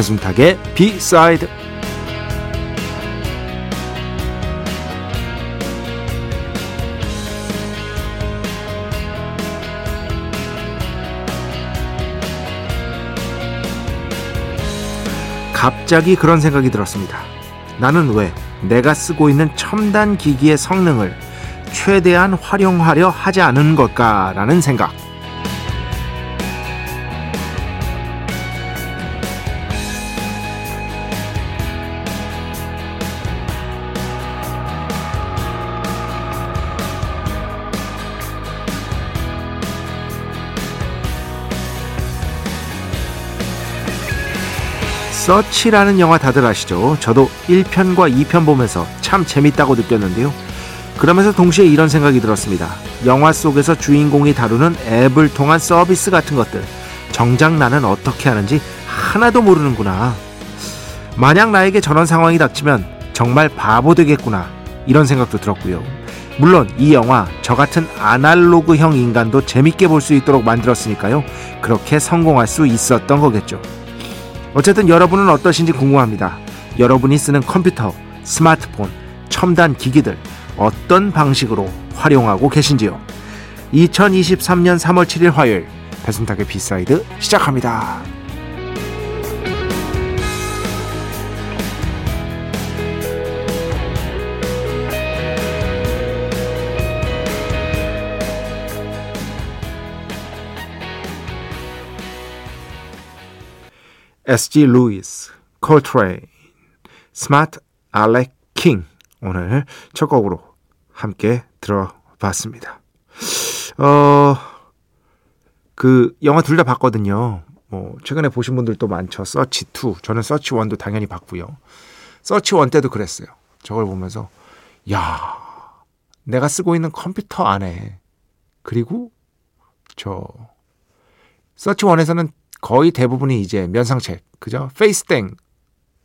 배순탁의 비사이드 갑자기 그런 생각이 들었습니다. 나는 왜 내가 쓰고 있는 첨단 기기의 성능을 최대한 활용하려 하지 않은 걸까라는 생각. 서치라는 영화 다들 아시죠? 저도 1편과 2편 보면서 참 재밌다고 느꼈는데요. 그러면서 동시에 이런 생각이 들었습니다. 영화 속에서 주인공이 다루는 앱을 통한 서비스 같은 것들. 정작 나는 어떻게 하는지 하나도 모르는구나. 만약 나에게 저런 상황이 닥치면 정말 바보 되겠구나. 이런 생각도 들었고요. 물론 이 영화 저 같은 아날로그형 인간도 재밌게 볼 수 있도록 만들었으니까요. 그렇게 성공할 수 있었던 거겠죠. 어쨌든 여러분은 어떠신지 궁금합니다. 여러분이 쓰는 컴퓨터, 스마트폰, 첨단 기기들 어떤 방식으로 활용하고 계신지요? 2023년 3월 7일 화요일 배순탁의 B side 시작합니다. S.G. 루이스, 콜트레인, Smart Aleck King 오늘 첫 곡으로 함께 들어봤습니다. 어, 그 영화 둘 다 봤거든요. 뭐 최근에 보신 분들도 많죠. 서치 2. 저는 서치 1도 당연히 봤고요. 서치 1 때도 그랬어요. 저걸 보면서 야, 내가 쓰고 있는 컴퓨터 안에 그리고 저 서치 1에서는 거의 대부분이 이제 면상책, 그죠? 페이스땡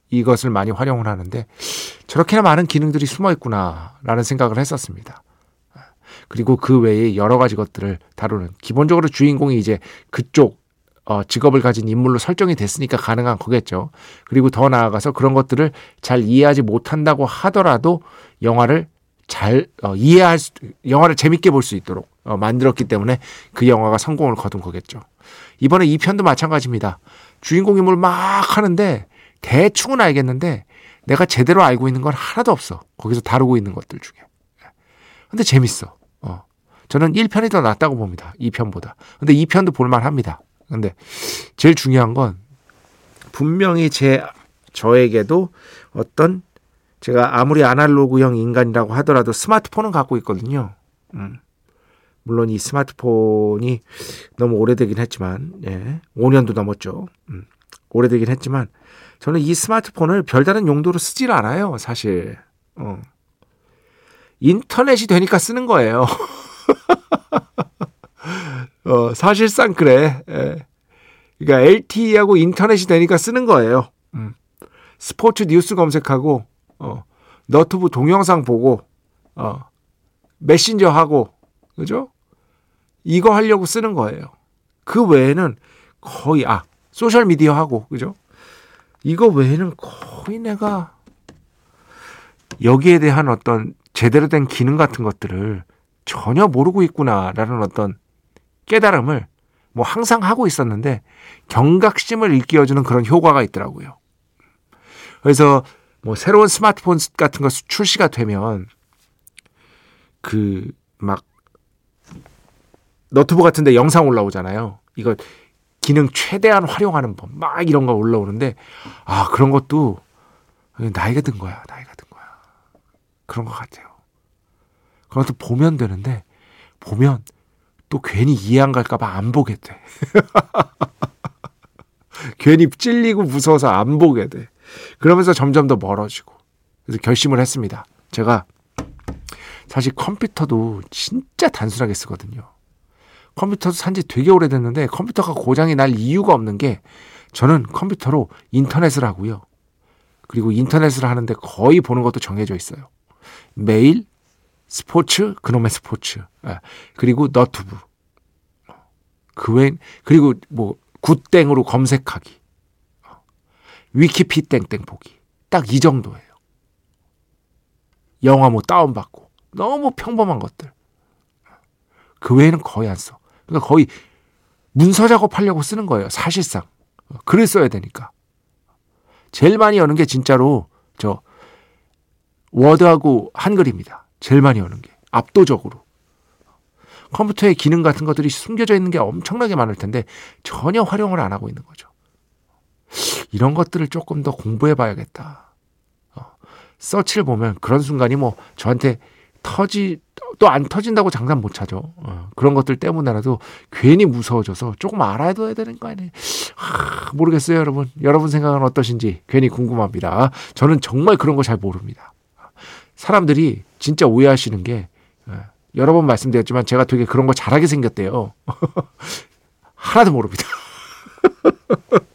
이것을 많이 활용을 하는데 저렇게나 많은 기능들이 숨어 있구나라는 생각을 했었습니다. 그리고 그 외에 여러 가지 것들을 다루는 기본적으로 주인공이 이제 그쪽 어, 직업을 가진 인물로 설정이 됐으니까 가능한 거겠죠. 그리고 더 나아가서 그런 것들을 잘 이해하지 못한다고 하더라도 영화를 잘 어, 이해할 수, 영화를 재밌게 볼 수 있도록 어, 만들었기 때문에 그 영화가 성공을 거둔 거겠죠. 이번에 2편도 마찬가지입니다. 주인공 인물 막 하는데 대충은 알겠는데 내가 제대로 알고 있는 건 하나도 없어. 거기서 다루고 있는 것들 중에. 근데 재밌어. 어. 저는 1편이 더 낫다고 봅니다. 2편보다. 근데 2편도 볼만 합니다. 근데 제일 중요한 건 분명히 제 저에게도 어떤 제가 아무리 아날로그형 인간이라고 하더라도 스마트폰은 갖고 있거든요. 음. 물론 이 스마트폰이 너무 오래되긴 했지만, 예, 5년도 넘었죠. 음, 오래되긴 했지만, 저는 이 스마트폰을 별다른 용도로 쓰질 않아요, 사실. 어. 인터넷이 되니까 쓰는 거예요. 어, 사실상 그래. 예. 그러니까 LTE하고 인터넷이 되니까 쓰는 거예요. 음. 스포츠 뉴스 검색하고, 어, 너튜브 동영상 보고, 어, 메신저 하고, 그죠? 이거 하려고 쓰는 거예요. 그 외에는 거의 아 소셜 미디어 하고 그죠? 이거 외에는 거의 내가 여기에 대한 어떤 제대로 된 기능 같은 것들을 전혀 모르고 있구나라는 어떤 깨달음을 뭐 항상 하고 있었는데 경각심을 일깨워주는 그런 효과가 있더라고요. 그래서 뭐 새로운 스마트폰 같은 거 출시가 되면 그 막 너튜브 같은데 영상 올라오잖아요. 이거 기능 최대한 활용하는 법, 막 이런 거 올라오는데, 아, 그런 것도 나이가 든 거야, 나이가 든 거야. 그런 것 같아요. 그것도 보면 되는데, 보면 또 괜히 이해 안 갈까봐 안 보게 돼. 괜히 찔리고 무서워서 안 보게 돼. 그러면서 점점 더 멀어지고. 그래서 결심을 했습니다. 제가 사실 컴퓨터도 진짜 단순하게 쓰거든요. 컴퓨터도 산지 되게 오래됐는데 컴퓨터가 고장이 날 이유가 없는 게 저는 컴퓨터로 인터넷을 하고요. 그리고 인터넷을 하는데 거의 보는 것도 정해져 있어요. 메일, 스포츠, 그놈의 스포츠. 예, 그리고 너튜브. 그 외, 그리고 뭐, 굿땡으로 검색하기. 위키피 땡땡 보기. 딱 이 정도예요. 영화 뭐 다운받고. 너무 평범한 것들. 그 외에는 거의 안 써. 그러니까 거의 문서 작업하려고 쓰는 거예요. 사실상. 글을 써야 되니까. 제일 많이 여는 게 진짜로 저 워드하고 한글입니다. 제일 많이 여는 게. 압도적으로. 컴퓨터의 기능 같은 것들이 숨겨져 있는 게 엄청나게 많을 텐데 전혀 활용을 안 하고 있는 거죠. 이런 것들을 조금 더 공부해 봐야겠다. 어, 서치를 보면 그런 순간이 뭐 저한테 터지 또 안 터진다고 장난 못 차죠. 어, 그런 것들 때문에라도 괜히 무서워져서 조금 알아둬야 되는 거 아니에요. 하, 모르겠어요, 여러분. 여러분 생각은 어떠신지 괜히 궁금합니다. 저는 정말 그런 거 잘 모릅니다. 사람들이 진짜 오해하시는 게 예, 여러 번 말씀드렸지만 제가 되게 그런 거 잘하게 생겼대요. 하나도 모릅니다.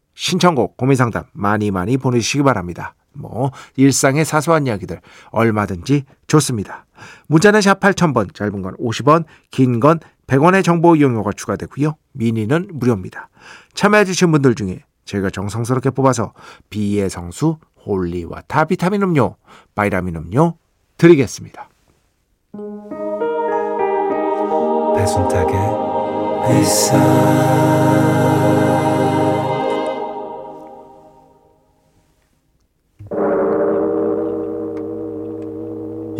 신청곡, 고민상담 많이 많이 보내주시기 바랍니다. 뭐 일상의 사소한 이야기들 얼마든지 좋습니다. 문자는 샵 8000번, 짧은 건 50원, 긴 건 100원의 정보 이용료가 추가되고요. 미니는 무료입니다. 참여해주신 분들 중에 저희가 정성스럽게 뽑아서 B의 성수, holy water 비타민 음료, 바이라민 음료 드리겠습니다. 배순탁의 회사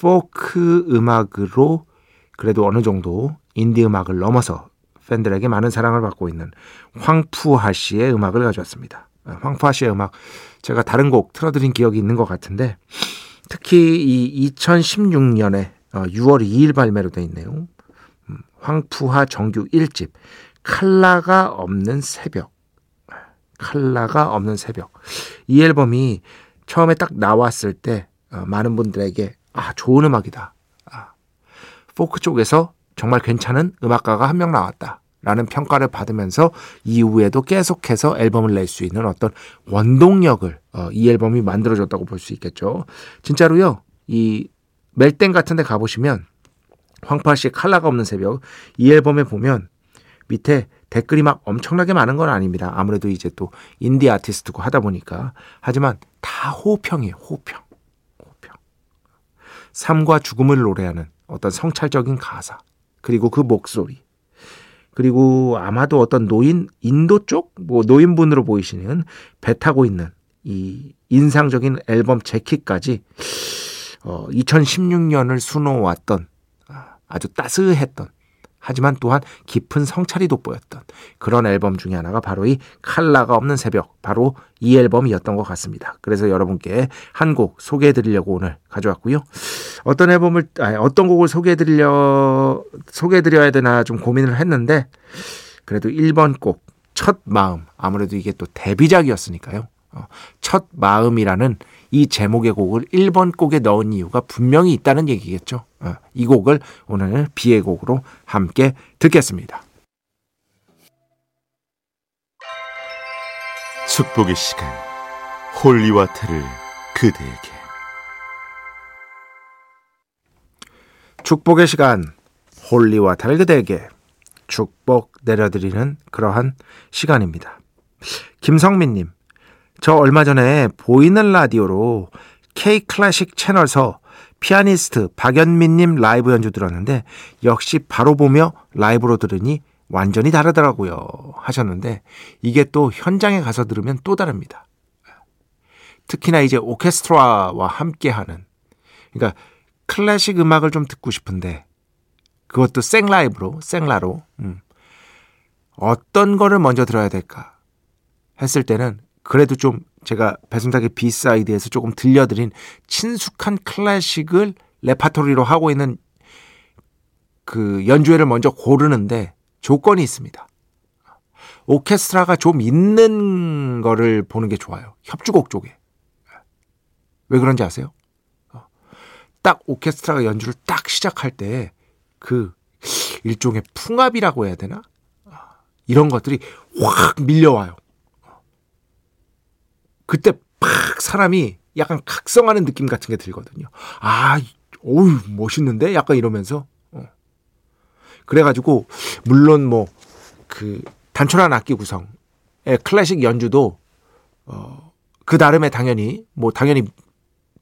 포크 음악으로 그래도 어느 정도 인디 음악을 넘어서 팬들에게 많은 사랑을 받고 있는 황푸하 씨의 음악을 가져왔습니다. 황푸하 씨의 음악 제가 다른 곡 틀어드린 기억이 있는 것 같은데 특히 이 2016년에 6월 2일 발매로 돼 있네요. 음, 황푸하 정규 1집 칼라가 없는 새벽 칼라가 없는 새벽 이 앨범이 처음에 딱 나왔을 때 어, 많은 분들에게 아 좋은 음악이다 아, 포크 쪽에서 정말 괜찮은 음악가가 한 명 나왔다 라는 평가를 받으면서 이후에도 계속해서 앨범을 낼 수 있는 어떤 원동력을 어, 이 앨범이 만들어줬다고 볼 수 있겠죠. 진짜로요. 이 멜땡 같은 데 가보시면 황파 씨의 칼라가 없는 새벽 이 앨범에 보면 밑에 댓글이 막 엄청나게 많은 건 아닙니다. 아무래도 이제 또 인디 아티스트고 하다 보니까 하지만 다 호평이에요. 호평. 삶과 죽음을 노래하는 어떤 성찰적인 가사 그리고 그 목소리 그리고 아마도 어떤 노인 인도 쪽 뭐 노인분으로 보이시는 배 타고 있는 이 인상적인 앨범 재킷까지 어 2016년을 수놓았던 아, 아주 따스했던 하지만 또한 깊은 성찰이 돋보였던 그런 앨범 중에 하나가 바로 이 칼라가 없는 새벽 바로 이 앨범이었던 것 같습니다. 그래서 여러분께 한 곡 소개해 드리려고 오늘 가져왔고요. 어떤 앨범을 아니, 어떤 곡을 소개해 드리려 소개해 드려야 되나 좀 고민을 했는데 그래도 1번 곡 첫 마음 아무래도 이게 또 데뷔작이었으니까요. 어, 첫 마음이라는 이 제목의 곡을 1번 곡에 넣은 이유가 분명히 있다는 얘기겠죠. 어, 이 곡을 오늘 B의 곡으로 함께 듣겠습니다. 축복의 시간 holy water를 그대에게 축복의 시간 holy water를 그대에게 축복 내려드리는 그러한 시간입니다. 김성민님, 저 얼마 전에 보이는 라디오로 K 클래식 채널서 피아니스트 박연민님 라이브 연주 들었는데 역시 바로 보며 라이브로 들으니 완전히 다르더라고요 하셨는데 이게 또 현장에 가서 들으면 또 다릅니다. 특히나 이제 오케스트라와 함께하는 그러니까 클래식 음악을 좀 듣고 싶은데 그것도 생라이브로 생라로 음. 어떤 거를 먼저 들어야 될까 했을 때는 그래도 좀 제가 배순탁의 B side에서 조금 들려드린 친숙한 클래식을 레파토리로 하고 있는 그 연주회를 먼저 고르는데 조건이 있습니다. 오케스트라가 좀 있는 거를 보는 게 좋아요. 협주곡 쪽에. 왜 그런지 아세요? 딱 오케스트라가 연주를 딱 시작할 때 그 일종의 풍압이라고 해야 되나? 이런 것들이 확 밀려와요. 그때 팍 사람이 약간 각성하는 느낌 같은 게 들거든요. 아, 어우, 멋있는데? 약간 이러면서. 어. 그래가지고, 물론 뭐, 그, 단촐한 악기 구성, 의 클래식 연주도, 어, 그 나름의 당연히, 뭐, 당연히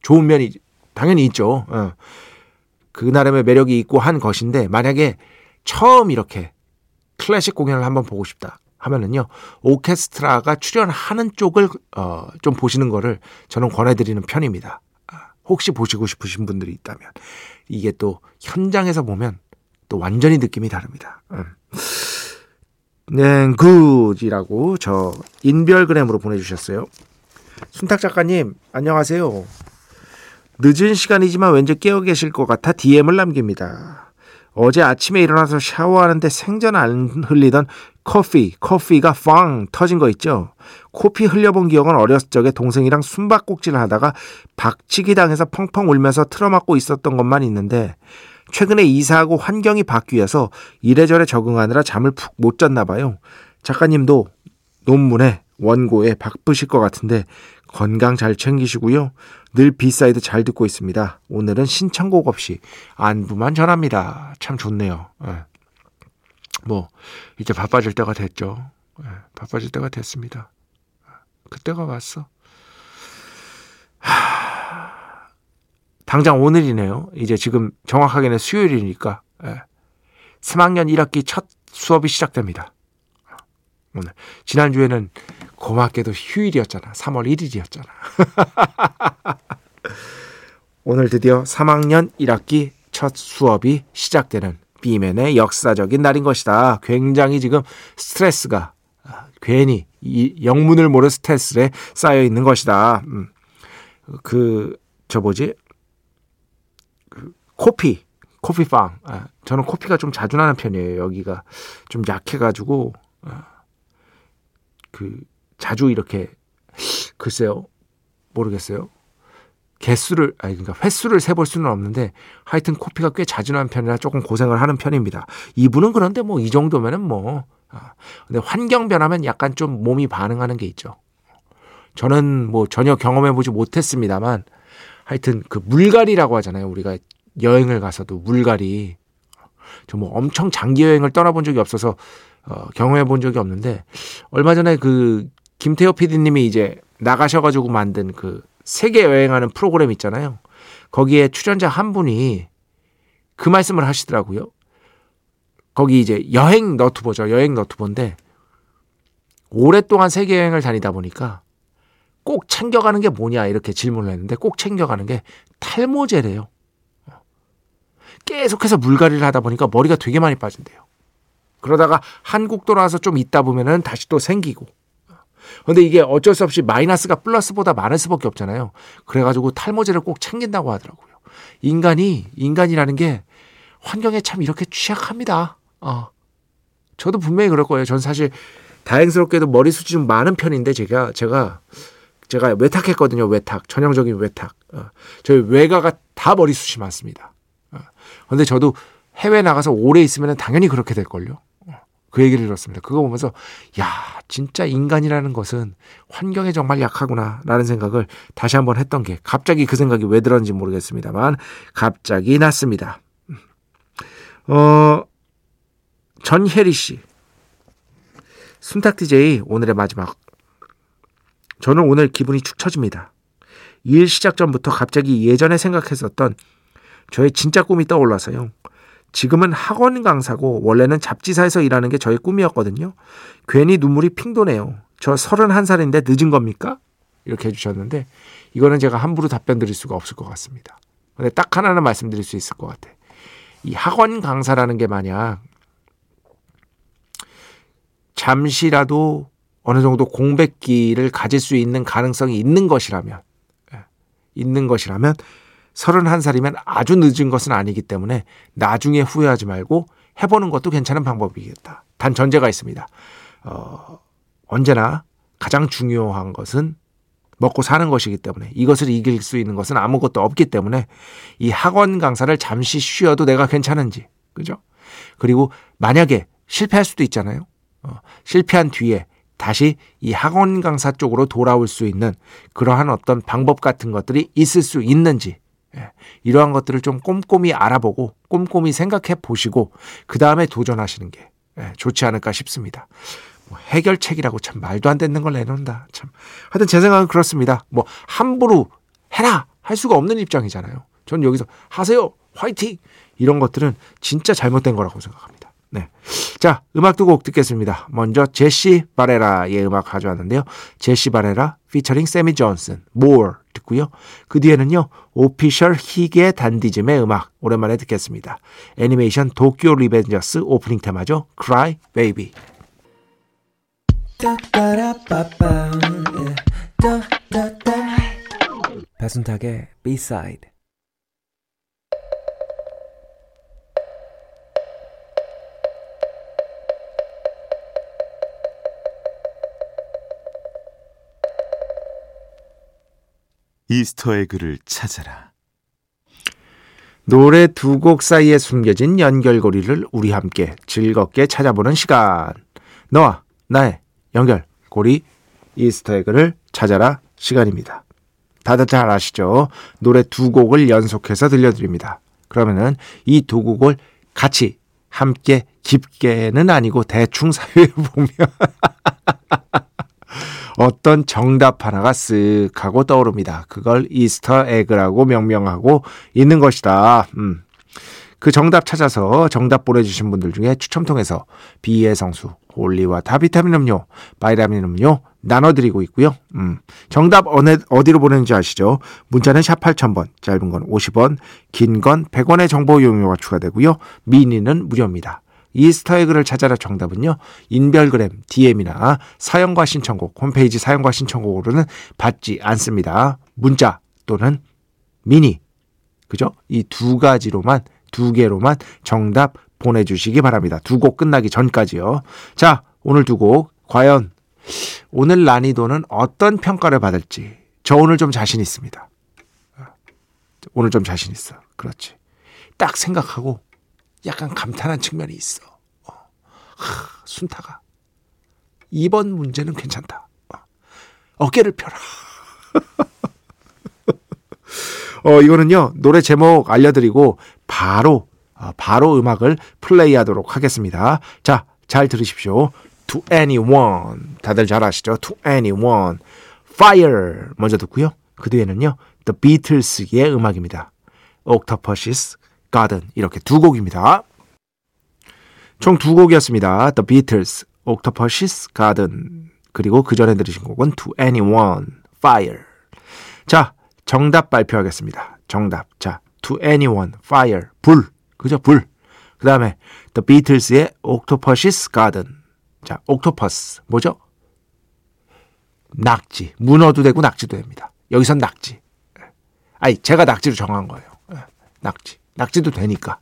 좋은 면이 당연히 있죠. 어. 그 나름의 매력이 있고 한 것인데 만약에 처음 이렇게 클래식 공연을 한번 보고 싶다 하면은요 오케스트라가 출연하는 쪽을 어, 좀 보시는 거를 저는 권해드리는 편입니다. 아, 혹시 보시고 싶으신 분들이 있다면 이게 또 현장에서 보면 또 완전히 느낌이 다릅니다. 음. 네, 굿이라고 저 인별그램으로 보내주셨어요. 순탁 작가님 안녕하세요. 늦은 시간이지만 왠지 깨어 계실 것 같아 DM을 남깁니다. 어제 아침에 일어나서 샤워하는데 생전 안 흘리던 커피, 커피가 팡 터진 거 있죠? 코피 흘려본 기억은 어렸을 적에 동생이랑 숨바꼭질을 하다가 박치기 당해서 펑펑 울면서 틀어막고 있었던 것만 있는데 최근에 이사하고 환경이 바뀌어서 이래저래 적응하느라 잠을 푹 못 잤나 봐요. 작가님도 논문에 원고에 바쁘실 것 같은데 건강 잘 챙기시고요. 늘 B side 잘 듣고 있습니다. 오늘은 신청곡 없이 안부만 전합니다. 참 좋네요. 네. 뭐 이제 바빠질 때가 됐죠. 네, 바빠질 때가 됐습니다. 그때가 왔어. 하... 당장 오늘이네요. 이제 지금 정확하게는 수요일이니까 네. 3학년 1학기 첫 수업이 시작됩니다. 오늘 지난주에는 고맙게도 휴일이었잖아. 3월 1일이었잖아. 오늘 드디어 3학년 1학기 첫 수업이 시작되는 비맨의 역사적인 날인 것이다. 굉장히 지금 스트레스가 아, 괜히 이 영문을 모를 스트레스에 쌓여 있는 것이다. 음. 그, 저 뭐지? 그 코피, 코피빵. 아, 저는 코피가 좀 자주 나는 편이에요. 여기가 좀 약해가지고. 아, 그 자주 이렇게 글쎄요 모르겠어요. 개수를 아니 그러니까 횟수를 세볼 수는 없는데 하여튼 코피가 꽤 자주 나는 편이라 조금 고생을 하는 편입니다. 이분은 그런데 뭐 이 정도면은 뭐 아, 근데 환경 변하면 약간 좀 몸이 반응하는 게 있죠. 저는 뭐 전혀 경험해 보지 못했습니다만 하여튼 그 물갈이라고 하잖아요. 우리가 여행을 가서도 물갈이 저 뭐 엄청 장기 여행을 떠나본 적이 없어서 어, 경험해 본 적이 없는데 얼마 전에 그 김태호 PD님이 이제 나가셔가지고 만든 그 세계 여행하는 프로그램 있잖아요. 거기에 출연자 한 분이 그 말씀을 하시더라고요. 거기 이제 여행 너튜버죠. 여행 너튜버인데 오랫동안 세계 여행을 다니다 보니까 꼭 챙겨가는 게 뭐냐 이렇게 질문을 했는데 꼭 챙겨가는 게 탈모제래요. 계속해서 물갈이를 하다 보니까 머리가 되게 많이 빠진대요. 그러다가 한국 돌아와서 좀 있다 보면은 다시 또 생기고. 근데 이게 어쩔 수 없이 마이너스가 플러스보다 많을 수밖에 없잖아요. 그래가지고 탈모제를 꼭 챙긴다고 하더라고요. 인간이, 인간이라는 게 환경에 참 이렇게 취약합니다. 어. 저도 분명히 그럴 거예요. 전 사실 다행스럽게도 머리숱이 좀 많은 편인데 제가, 제가 제가 외탁했거든요. 외탁. 전형적인 외탁. 어, 저희 외가가 다 머리숱이 많습니다. 어, 근데 저도 해외 나가서 오래 있으면 당연히 그렇게 될걸요. 어, 그 얘기를 들었습니다. 그거 보면서, 야, 진짜 인간이라는 것은 환경에 정말 약하구나, 라는 생각을 다시 한번 했던 게, 갑자기 그 생각이 왜 들었는지 모르겠습니다만, 갑자기 났습니다. 어, 전혜리 씨. 순탁 DJ 오늘의 마지막. 저는 오늘 기분이 축 처집니다. 일 시작 전부터 갑자기 예전에 생각했었던 저의 진짜 꿈이 떠올라서요. 지금은 학원 강사고 원래는 잡지사에서 일하는 게 저의 꿈이었거든요. 괜히 눈물이 핑 도네요. 저 31살인데 늦은 겁니까? 이렇게 해주셨는데 이거는 제가 함부로 답변 드릴 수가 없을 것 같습니다. 근데 딱 하나는 말씀드릴 수 있을 것 같아. 이 학원 강사라는 게 만약 잠시라도 어느 정도 공백기를 가질 수 있는 가능성이 있는 것이라면, 예, 있는 것이라면 31살이면 아주 늦은 것은 아니기 때문에 나중에 후회하지 말고 해보는 것도 괜찮은 방법이겠다. 단 전제가 있습니다. 어, 언제나 가장 중요한 것은 먹고 사는 것이기 때문에 이것을 이길 수 있는 것은 아무것도 없기 때문에 이 학원 강사를 잠시 쉬어도 내가 괜찮은지, 그죠? 그리고 만약에 실패할 수도 있잖아요. 어, 실패한 뒤에 다시 이 학원 강사 쪽으로 돌아올 수 있는 그러한 어떤 방법 같은 것들이 있을 수 있는지 예, 이러한 것들을 좀 꼼꼼히 알아보고 꼼꼼히 생각해 보시고 그 다음에 도전하시는 게 예, 좋지 않을까 싶습니다. 뭐 해결책이라고 참 말도 안 되는 걸 내놓는다. 참 하여튼 제 생각은 그렇습니다. 뭐 함부로 해라 할 수가 없는 입장이잖아요. 전 여기서 하세요 화이팅 이런 것들은 진짜 잘못된 거라고 생각합니다. 네. 자, 음악 두 곡 듣겠습니다. 먼저 제시 바레라의 음악 가져왔는데요. 제시 바레라 피처링 세미 존슨, More 듣고요. 그 뒤에는요. Official 히게 단디즘의 음악 오랜만에 듣겠습니다. 애니메이션 도쿄 리벤저스 오프닝 테마죠. Cry Baby. 배순탁의 B-side Easter egg를 찾아라. 노래 두 곡 사이에 숨겨진 연결고리를 우리 함께 즐겁게 찾아보는 시간. 너와 나의 연결고리 Easter egg를 찾아라 시간입니다. 다들 잘 아시죠? 노래 두 곡을 연속해서 들려드립니다. 그러면은 이 두 곡을 같이 함께 깊게는 아니고 대충 사유해 보면 어떤 정답 하나가 쓱 하고 떠오릅니다. 그걸 Easter egg라고 명명하고 있는 것이다. 음. 그 정답 찾아서 정답 보내주신 분들 중에 추첨 통해서 B의 성수, holy water 비타민 음료, 바이라민 음료 나눠드리고 있고요. 음. 정답 어느, 어디로 보내는지 아시죠? 문자는 샵 8000번, 짧은 건 50원, 긴 건 100원의 정보 이용료가 추가되고요. 미니는 무료입니다. Easter egg를 찾아라 정답은요. 인별그램, DM이나 사연과 신청곡, 홈페이지 사연과 신청곡으로는 받지 않습니다. 문자 또는 미니. 그죠? 이 두 가지로만, 두 개로만 정답 보내주시기 바랍니다. 두 곡 끝나기 전까지요. 자, 오늘 두 곡. 과연 오늘 난이도는 어떤 평가를 받을지. 저 오늘 좀 자신 있습니다. 오늘 좀 자신 있어. 그렇지. 딱 생각하고 약간 감탄한 측면이 있어. 어. 하, 순타가. 2번 문제는 괜찮다. 어. 어깨를 펴라. 어, 이거는요, 노래 제목 알려드리고, 바로, 어, 바로 음악을 플레이 하도록 하겠습니다. 자, 잘 들으십시오. To anyone. 다들 잘 아시죠? To anyone. Fire. 먼저 듣고요. 그 뒤에는요, The Beatles의 음악입니다. Garden. 이렇게 두 곡입니다. 총 두 곡이었습니다. The Beatles, Octopus's Garden. 그리고 그 전에 들으신 곡은 To Anyone, Fire. 자, 정답 발표하겠습니다. 정답. 자, To Anyone, Fire. 불. 그죠? 불. 그 다음에 The Beatles의 Octopus's Garden. 자, Octopus. 뭐죠? 낙지. 문어도 되고 낙지도 됩니다. 여기선 낙지. 아니, 제가 낙지로 정한 거예요. 낙지. 낙지도 되니까.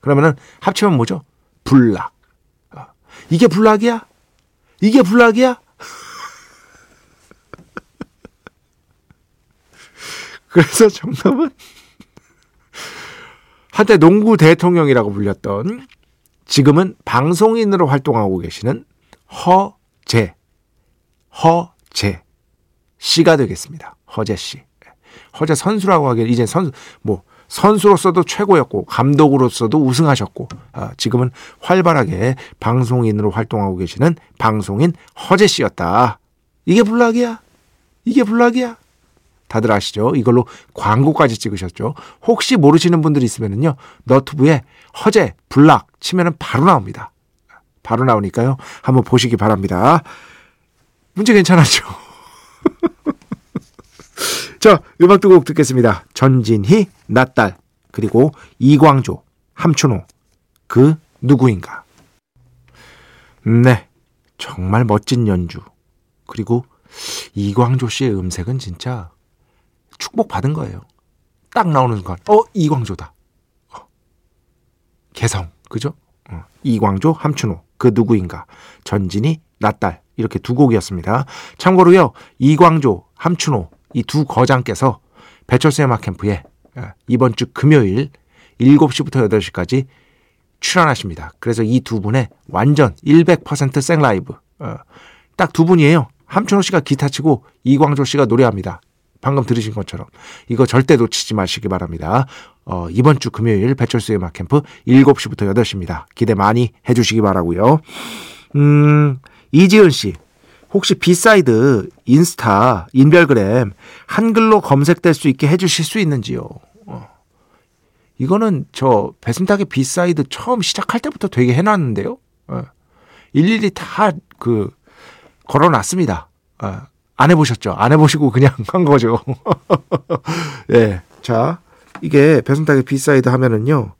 그러면은 합치면 뭐죠? 불락. 이게 불락이야? 이게 불락이야? 그래서 정답은 한때 농구 대통령이라고 불렸던 지금은 방송인으로 활동하고 계시는 허재, 허재 씨가 되겠습니다. 허재 씨. 허재 선수라고 하기엔 이제 선수, 뭐, 선수로서도 최고였고, 감독으로서도 우승하셨고, 아, 지금은 활발하게 방송인으로 활동하고 계시는 방송인 허재 씨였다. 이게 블락이야? 이게 블락이야? 다들 아시죠? 이걸로 광고까지 찍으셨죠? 혹시 모르시는 분들이 있으면요. 너튜브에 허재, 블락 치면은 바로 나옵니다. 바로 나오니까요. 한번 보시기 바랍니다. 문제 괜찮았죠? 자, 음악 두 곡 듣겠습니다. 전진희, 낫딸, 그리고 이광조, 함춘호, 그 누구인가. 네, 정말 멋진 연주. 그리고 이광조 씨의 음색은 진짜 축복받은 거예요. 딱 나오는 순간, 어, 이광조다. 어. 개성, 그죠? 어. 이광조, 함춘호, 그 누구인가. 전진이, 낫딸. 이렇게 두 곡이었습니다. 참고로요, 이광조, 함춘호, 이 두 거장께서 배철수의 음악 캠프에 어, 이번 주 금요일 7시부터 8시까지 출연하십니다. 그래서 이 두 분의 완전 100% 생라이브. 어, 딱두 분이에요. 함춘호 씨가 기타 치고 이광조 씨가 노래합니다. 방금 들으신 것처럼 이거 절대 놓치지 마시기 바랍니다. 어, 이번 주 금요일 배철수의 음악 캠프 7시부터 8시입니다. 기대 많이 해주시기 바라고요. 음, 이지은 씨. 혹시 B side 인스타 인별그램 한글로 검색될 수 있게 해주실 수 있는지요? 어. 이거는 저 배순탁의 B side 처음 시작할 때부터 되게 해놨는데요. 어. 일일이 다 그 걸어놨습니다. 어. 안 해보셨죠? 안 해보시고 그냥 한 거죠. 예. 자, 이게 배순탁의 B side 하면은요.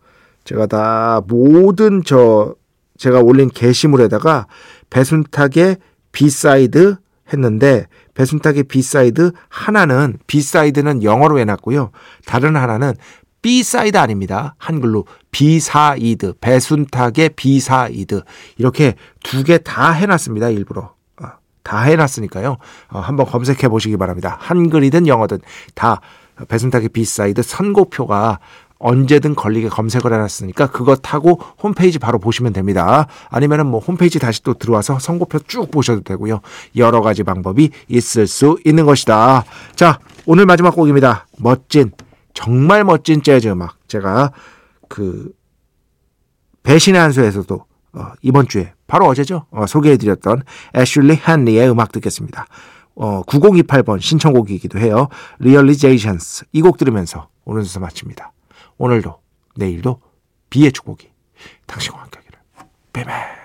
제가 다 모든 저 제가 올린 게시물에다가 배순탁의 B side 했는데 배순탁의 B side 하나는 B side는 영어로 해놨고요. 다른 하나는 B side 아닙니다. 한글로 B side 배순탁의 B side 이렇게 두 개 다 해놨습니다. 일부러 어, 다 해놨으니까요. 어, 한번 검색해 보시기 바랍니다. 한글이든 영어든 다 배순탁의 B side 선곡표가 언제든 걸리게 검색을 해놨으니까 그거 타고 홈페이지 바로 보시면 됩니다. 아니면은 뭐 홈페이지 다시 또 들어와서 선곡표 쭉 보셔도 되고요. 여러 가지 방법이 있을 수 있는 것이다. 자, 오늘 마지막 곡입니다. 멋진, 정말 멋진 재즈 음악. 제가 그 배신의 한수에서도 어, 이번 주에 바로 어제죠. 어, 소개해드렸던 애슐리 헨리의 음악 듣겠습니다. 어, 9028번 신청곡이기도 해요. Realizations 이곡 들으면서 오늘 순서 마칩니다. 오늘도 내일도 비의 축복이 당신과 함께하기를. 베베